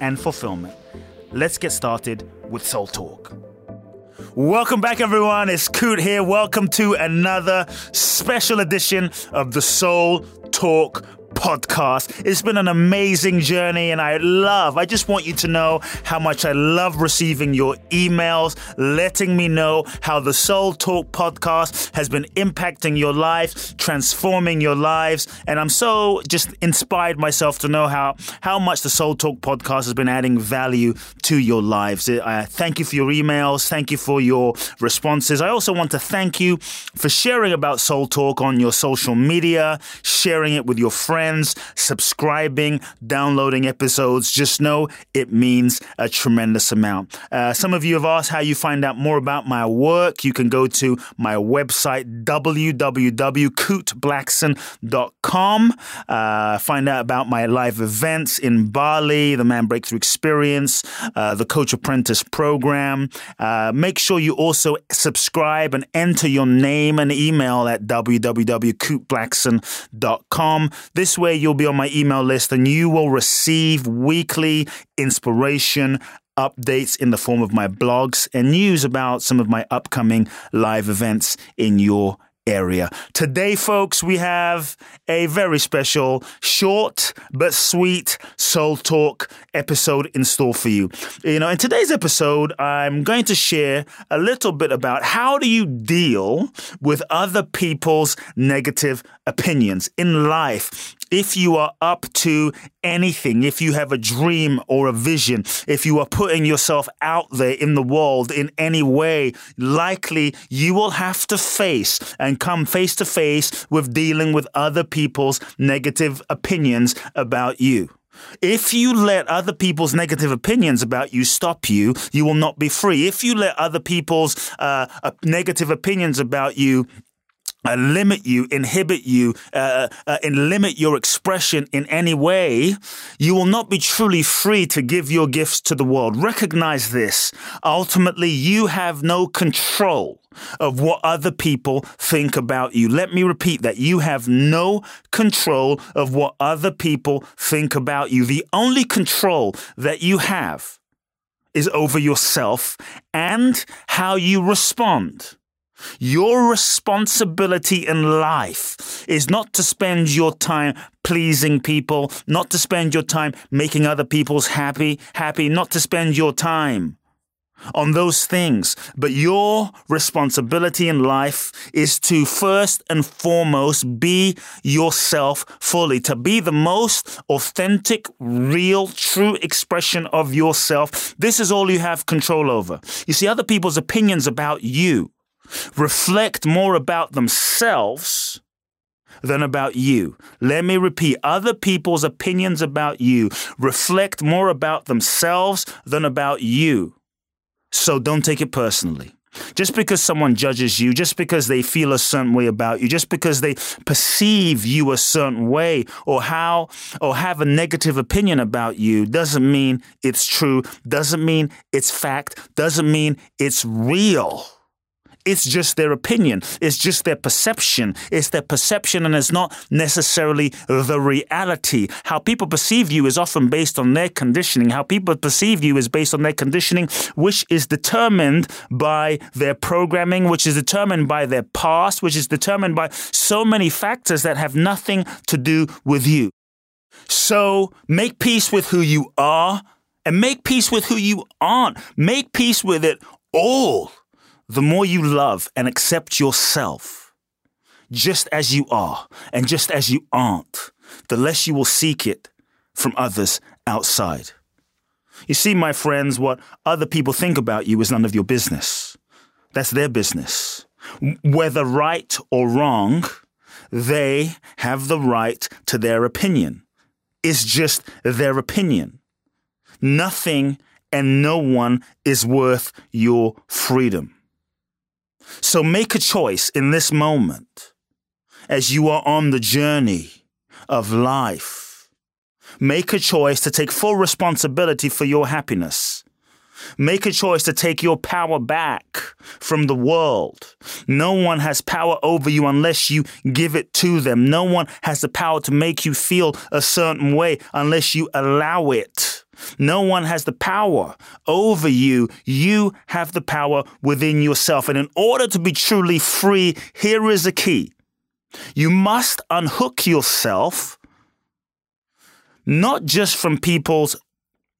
and fulfillment. Let's get started with Soul Talk. Welcome back, everyone. It's Kute here. Welcome to another special edition of the Soul Talk podcast. It's been an amazing journey, and I love, I just want you to know how much I love receiving your emails, letting me know how the Soul Talk podcast has been impacting your life, transforming your lives. And I'm so just inspired myself to know how, how much the Soul Talk podcast has been adding value to your lives. I thank you for your emails. Thank you for your responses. I also want to thank you for sharing about Soul Talk on your social media, sharing it with your friends friends, subscribing, downloading episodes. Just know it means a tremendous amount. Uh, some of you have asked how you find out more about my work. You can go to my website, www.kuteblackson.com. Uh, find out about my live events in Bali, the Man Breakthrough Experience, uh, the Coach Apprentice program. Uh, make sure you also subscribe and enter your name and email at www.kuteblackson.com. This way you'll be on my email list and you will receive weekly inspiration updates in the form of my blogs and news about some of my upcoming live events in your area. Today, folks, we have a very special, short but sweet Soul Talk episode in store for you. You know, in today's episode, I'm going to share a little bit about how do you deal with other people's negative opinions in life. If you are up to anything, if you have a dream or a vision, if you are putting yourself out there in the world in any way, likely you will have to face and come face to face with dealing with other people's negative opinions about you. If you let other people's negative opinions about you stop you, you will not be free. If you let other people's uh, uh, negative opinions about you uh, limit you, inhibit you, uh, uh, and limit your expression in any way, you will not be truly free to give your gifts to the world. Recognize this. Ultimately, you have no control of what other people think about you. Let me repeat that. You have no control of what other people think about you. The only control that you have is over yourself and how you respond. Your responsibility in life is not to spend your time pleasing people, not to spend your time making other people's happy, happy, not to spend your time on those things. But your responsibility in life is to first and foremost be yourself fully, to be the most authentic, real, true expression of yourself. This is all you have control over. You see, other people's opinions about you reflect more about themselves than about you. Let me repeat other people's opinions about you reflect more about themselves than about you. So don't take it personally. Just because someone judges you, just because they feel a certain way about you, just because they perceive you a certain way or how or have a negative opinion about you doesn't mean it's true, doesn't mean it's fact, doesn't mean it's real. It's just their opinion. It's just their perception. It's their perception and it's not necessarily the reality. How people perceive you is often based on their conditioning. How people perceive you is based on their conditioning, which is determined by their programming, which is determined by their past, which is determined by so many factors that have nothing to do with you. So make peace with who you are and make peace with who you aren't. Make peace with it all the more you love and accept yourself, just as you are and just as you aren't, the less you will seek it from others outside. You see, my friends, what other people think about you is none of your business. That's their business. Whether right or wrong, they have the right to their opinion. It's just their opinion. Nothing and no one is worth your freedom. So make a choice in this moment as you are on the journey of life. Make a choice to take full responsibility for your happiness. Make a choice to take your power back from the world. No one has power over you unless you give it to them. No one has the power to make you feel a certain way unless you allow it. No one has the power over you. You have the power within yourself. And in order to be truly free, here is a key. You must unhook yourself not just from people's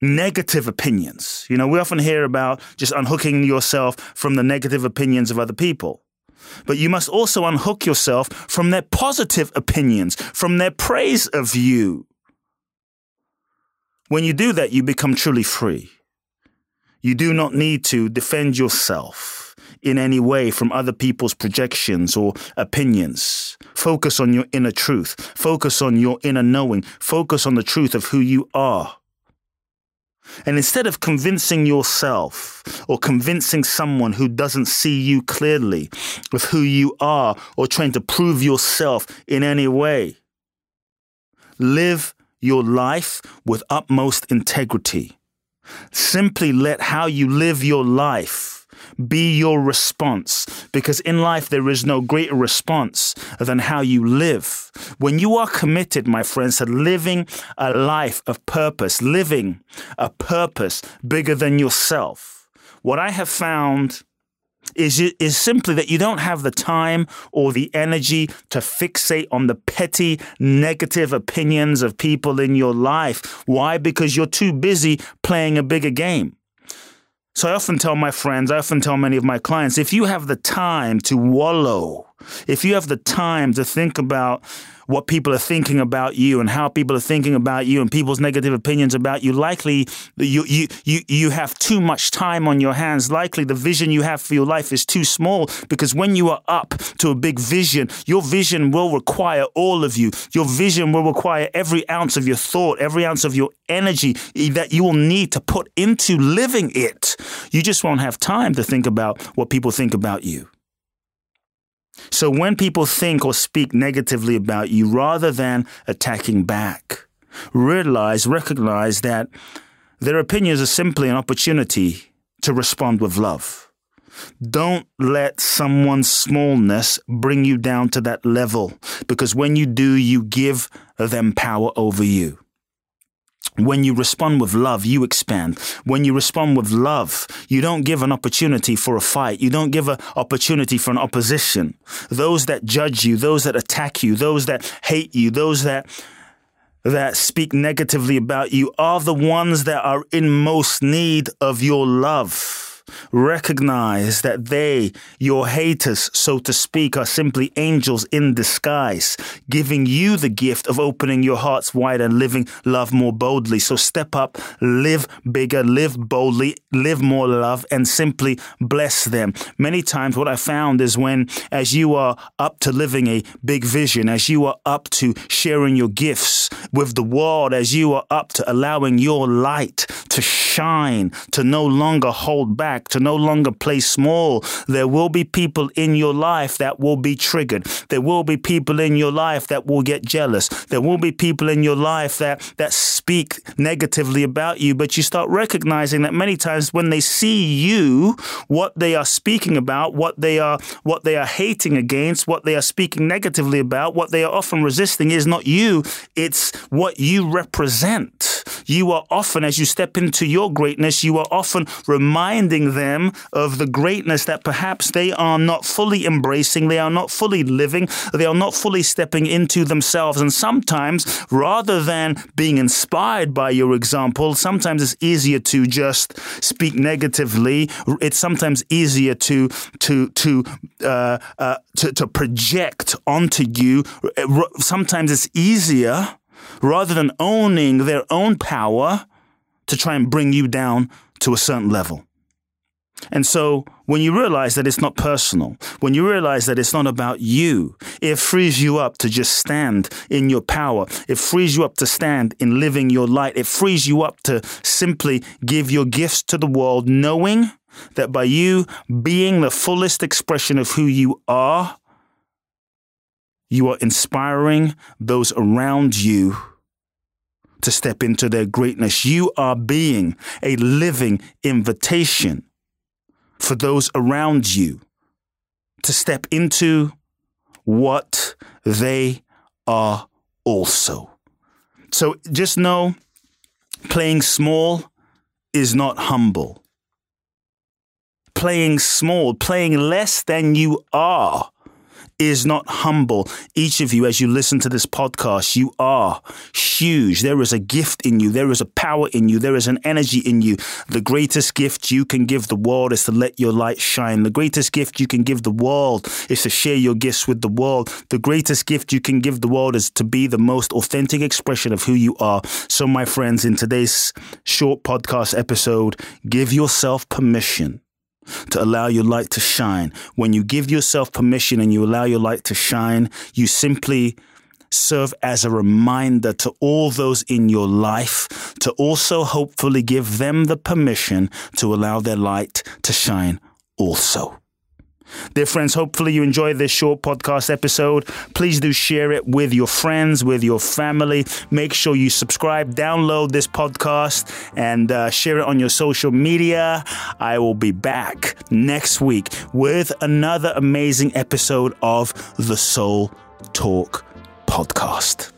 negative opinions. You know, we often hear about just unhooking yourself from the negative opinions of other people. But you must also unhook yourself from their positive opinions, from their praise of you. When you do that, you become truly free. You do not need to defend yourself in any way from other people's projections or opinions. Focus on your inner truth. Focus on your inner knowing. Focus on the truth of who you are. And instead of convincing yourself or convincing someone who doesn't see you clearly with who you are or trying to prove yourself in any way, live your life with utmost integrity. Simply let how you live your life be your response because in life there is no greater response than how you live. When you are committed, my friends, to living a life of purpose, living a purpose bigger than yourself, what I have found is is simply that you don't have the time or the energy to fixate on the petty negative opinions of people in your life. Why? Because you're too busy playing a bigger game. So I often tell my friends, I often tell many of my clients, if you have the time to wallow, if you have the time to think about what people are thinking about you and how people are thinking about you and people's negative opinions about you, likely you, you, you, you have too much time on your hands. Likely the vision you have for your life is too small because when you are up to a big vision, your vision will require all of you. Your vision will require every ounce of your thought, every ounce of your energy that you will need to put into living it. You just won't have time to think about what people think about you. So when people think or speak negatively about you, rather than attacking back, realize, recognize that their opinions are simply an opportunity to respond with love. Don't let someone's smallness bring you down to that level because when you do, you give them power over you. When you respond with love, you expand. When you respond with love, you don't give an opportunity for a fight. You don't give an opportunity for an opposition. Those that judge you, those that attack you, those that hate you, those that that speak negatively about you are the ones that are in most need of your love. Recognize that they, your haters, so to speak, are simply angels in disguise, giving you the gift of opening your hearts wide and living love more boldly. So step up, live bigger, live boldly, live more love, and simply bless them. Many times, what I found is when, as you are up to living a big vision, as you are up to sharing your gifts with the world, as you are up to allowing your light to shine, to no longer hold back to no longer play small. There will be people in your life that will be triggered. There will be people in your life that will get jealous. There will be people in your life that, that speak negatively about you, but you start recognizing that many times when they see you, what they are speaking about, what they are, what they are hating against, what they are speaking negatively about, what they are often resisting is not you. It's what you represent. You are often, as you step into your greatness, you are often reminding them of the greatness that perhaps they are not fully embracing, they are not fully living, they are not fully stepping into themselves. And sometimes, rather than being inspired by your example, sometimes it's easier to just speak negatively. It's sometimes easier to to to uh, uh, to, to project onto you. Sometimes it's easier rather than owning their own power to try and bring you down to a certain level. And so when you realize that it's not personal, when you realize that it's not about you, it frees you up to just stand in your power. It frees you up to stand in living your light. It frees you up to simply give your gifts to the world, knowing that by you being the fullest expression of who you are, you are inspiring those around you to step into their greatness. You are being a living invitation for those around you to step into what they are also. So just know playing small is not humble. Playing small, playing less than you are is not humble. Each of you, as you listen to this podcast, you are huge. There is a gift in you. There is a power in you. There is an energy in you. The greatest gift you can give the world is to let your light shine. The greatest gift you can give the world is to share your gifts with the world. The greatest gift you can give the world is to be the most authentic expression of who you are. So, my friends, in today's short podcast episode, give yourself permission to allow your light to shine. When you give yourself permission and you allow your light to shine, you simply serve as a reminder to all those in your life to also hopefully give them the permission to allow their light to shine also. Dear friends, hopefully you enjoyed this short podcast episode. Please do share it with your friends, with your family. Make sure you subscribe, download this podcast, and uh, share it on your social media. I will be back next week with another amazing episode of the Soul Talk podcast.